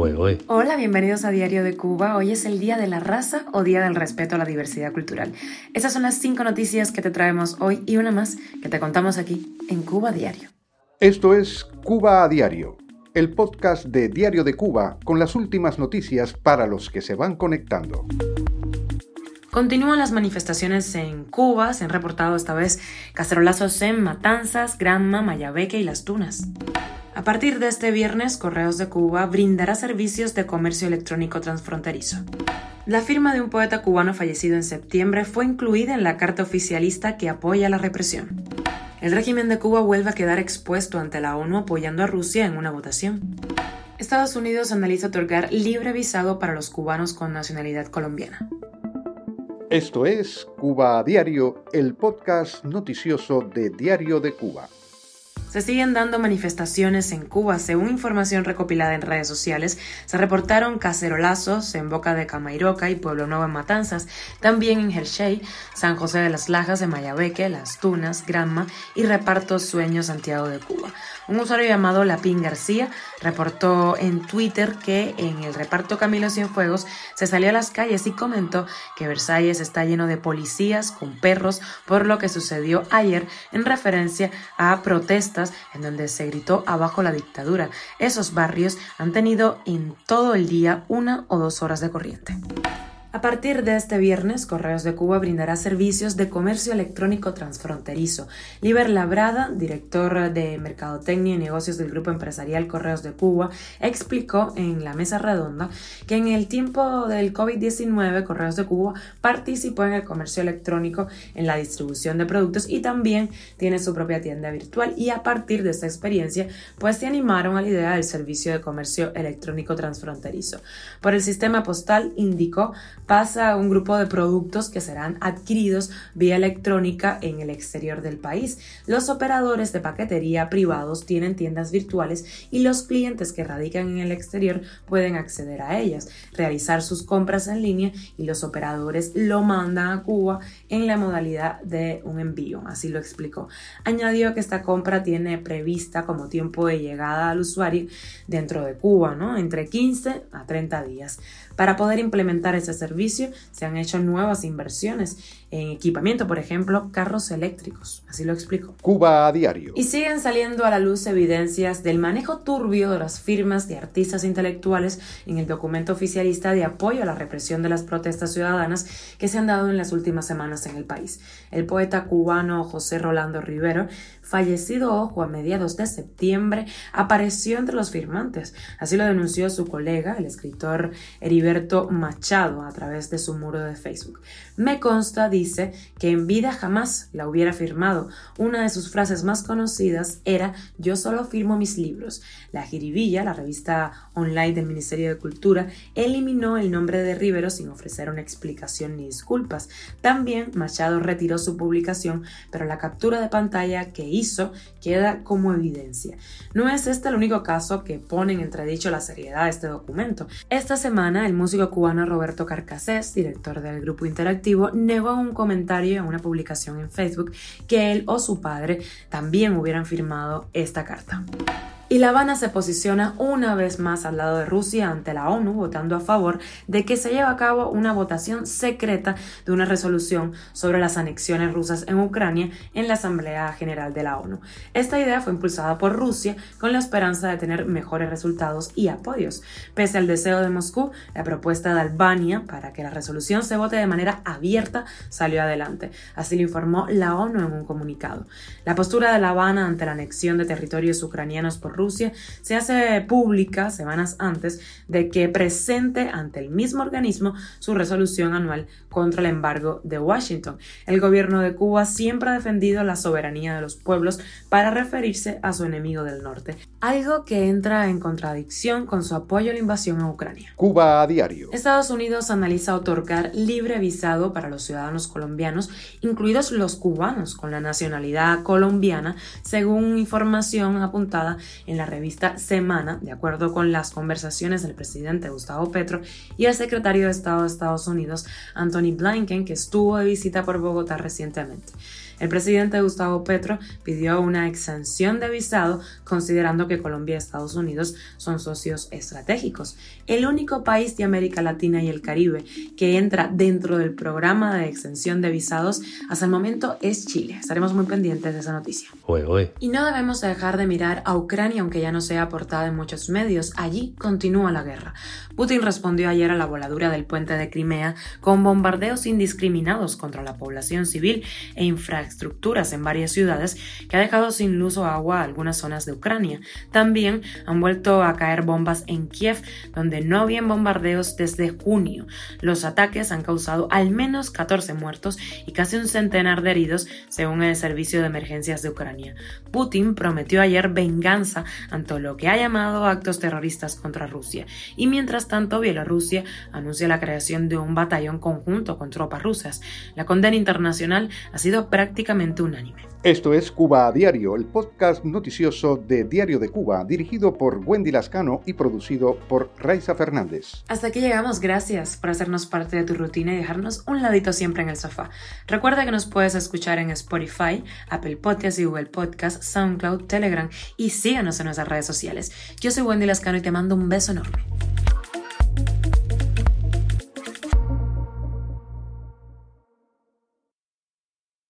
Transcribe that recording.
Hola, bienvenidos a Diario de Cuba. Hoy es el Día de la Raza o Día del Respeto a la Diversidad Cultural. Esas son las cinco noticias que te traemos hoy y una más que te contamos aquí en Cuba Diario. Esto es Cuba a Diario, el podcast de Diario de Cuba con las últimas noticias para los que se van conectando. Continúan las manifestaciones en Cuba, se han reportado esta vez cacerolazos en Matanzas, Granma, Mayabeque y Las Tunas. A partir de este viernes, Correos de Cuba brindará servicios de comercio electrónico transfronterizo. La firma de un poeta cubano fallecido en septiembre fue incluida en la carta oficialista que apoya la represión. El régimen de Cuba vuelve a quedar expuesto ante la ONU apoyando a Rusia en una votación. Estados Unidos analiza otorgar libre visado para los cubanos con nacionalidad colombiana. Esto es Cuba a Diario, el podcast noticioso de Diario de Cuba. Se siguen dando manifestaciones en Cuba. Según información recopilada en redes sociales, se reportaron cacerolazos en Boca de Camairoca y Pueblo Nuevo en Matanzas, también en Hershey, San José de las Lajas de Mayabeque, Las Tunas, Granma y Reparto Sueño Santiago de Cuba. Un usuario llamado Lapín García reportó en Twitter que en el reparto Camilo Cienfuegos se salió a las calles y comentó que Versalles está lleno de policías con perros por lo que sucedió ayer en referencia a protestas en donde se gritó abajo la dictadura. Esos barrios han tenido en todo el día una o dos horas de corriente. A partir de este viernes, Correos de Cuba brindará servicios de comercio electrónico transfronterizo. Liber Labrada, director de Mercadotecnia y Negocios del Grupo Empresarial Correos de Cuba, explicó en la mesa redonda que en el tiempo del COVID-19 Correos de Cuba participó en el comercio electrónico en la distribución de productos y también tiene su propia tienda virtual y a partir de esta experiencia pues se animaron a la idea del servicio de comercio electrónico transfronterizo. Por el sistema postal indicó pasa a un grupo de productos que serán adquiridos vía electrónica en el exterior del país. Los operadores de paquetería privados tienen tiendas virtuales y los clientes que radican en el exterior pueden acceder a ellas, realizar sus compras en línea y los operadores lo mandan a Cuba en la modalidad de un envío, así lo explicó. Añadió que esta compra tiene prevista como tiempo de llegada al usuario dentro de Cuba, ¿no? Entre 15 a 30 días. Para poder implementar ese servicio se han hecho nuevas inversiones en equipamiento, por ejemplo, carros eléctricos. Así lo explico. Cuba a diario. Y siguen saliendo a la luz evidencias del manejo turbio de las firmas de artistas intelectuales en el documento oficialista de apoyo a la represión de las protestas ciudadanas que se han dado en las últimas semanas en el país. El poeta cubano José Rolando Rivero, fallecido ojo a mediados de septiembre, apareció entre los firmantes. Así lo denunció su colega, el escritor Heriberto Machado, a través de su muro de Facebook. Me consta, dice, que en vida jamás la hubiera firmado. Una de sus frases más conocidas era Yo solo firmo mis libros. La Jiribilla, la revista online del Ministerio de Cultura, eliminó el nombre de Rivero sin ofrecer una explicación ni disculpas. También Machado retiró su publicación, pero la captura de pantalla que hizo queda como evidencia. No es este el único caso que pone en entredicho la seriedad de este documento. Esta semana, el músico cubano Roberto Carcasés, director del grupo interactivo, negó un comentario en una publicación en Facebook que él o su padre también hubieran firmado esta carta. Y La Habana se posiciona una vez más al lado de Rusia ante la ONU, votando a favor de que se lleve a cabo una votación secreta de una resolución sobre las anexiones rusas en Ucrania en la Asamblea General de la ONU. Esta idea fue impulsada por Rusia con la esperanza de tener mejores resultados y apoyos. Pese al deseo de Moscú, la propuesta de Albania para que la resolución se vote de manera abierta salió adelante. Así lo informó la ONU en un comunicado. La postura de La Habana ante la anexión de territorios ucranianos por Rusia se hace pública semanas antes de que presente ante el mismo organismo su resolución anual contra el embargo de Washington. El gobierno de Cuba siempre ha defendido la soberanía de los pueblos para referirse a su enemigo del norte, algo que entra en contradicción con su apoyo a la invasión a Ucrania. Cuba a diario. Estados Unidos analiza otorgar libre visado para los ciudadanos colombianos, incluidos los cubanos con la nacionalidad colombiana, según información apuntada en la revista Semana, de acuerdo con las conversaciones del presidente Gustavo Petro y el secretario de Estado de Estados Unidos, Anthony Blinken, que estuvo de visita por Bogotá recientemente. El presidente Gustavo Petro pidió una exención de visado considerando que Colombia y Estados Unidos son socios estratégicos. El único país de América Latina y el Caribe que entra dentro del programa de exención de visados hasta el momento es Chile. Estaremos muy pendientes de esa noticia. Y no debemos dejar de mirar a Ucrania aunque ya no sea portada en muchos medios. Allí continúa la guerra. Putin respondió ayer a la voladura del puente de Crimea con bombardeos indiscriminados contra la población civil e infraestructuras en varias ciudades que ha dejado sin luz o agua algunas zonas de Ucrania. También han vuelto a caer bombas en Kiev, donde no habían bombardeos desde junio. Los ataques han causado al menos 14 muertos y casi un centenar de heridos, según el Servicio de Emergencias de Ucrania. Putin prometió ayer venganza ante lo que ha llamado actos terroristas contra Rusia. Y mientras tanto, Bielorrusia anuncia la creación de un batallón conjunto con tropas rusas. La condena internacional ha sido prácticamente unánime. Esto es Cuba a Diario, el podcast noticioso de Diario de Cuba, dirigido por Wendy Lascano y producido por Raiza Fernández. Hasta aquí llegamos, gracias por hacernos parte de tu rutina y dejarnos un ladito siempre en el sofá. Recuerda que nos puedes escuchar en Spotify, Apple Podcasts y Google Podcasts, SoundCloud, Telegram y síganos en nuestras redes sociales. Yo soy Wendy Lascano y te mando un beso enorme.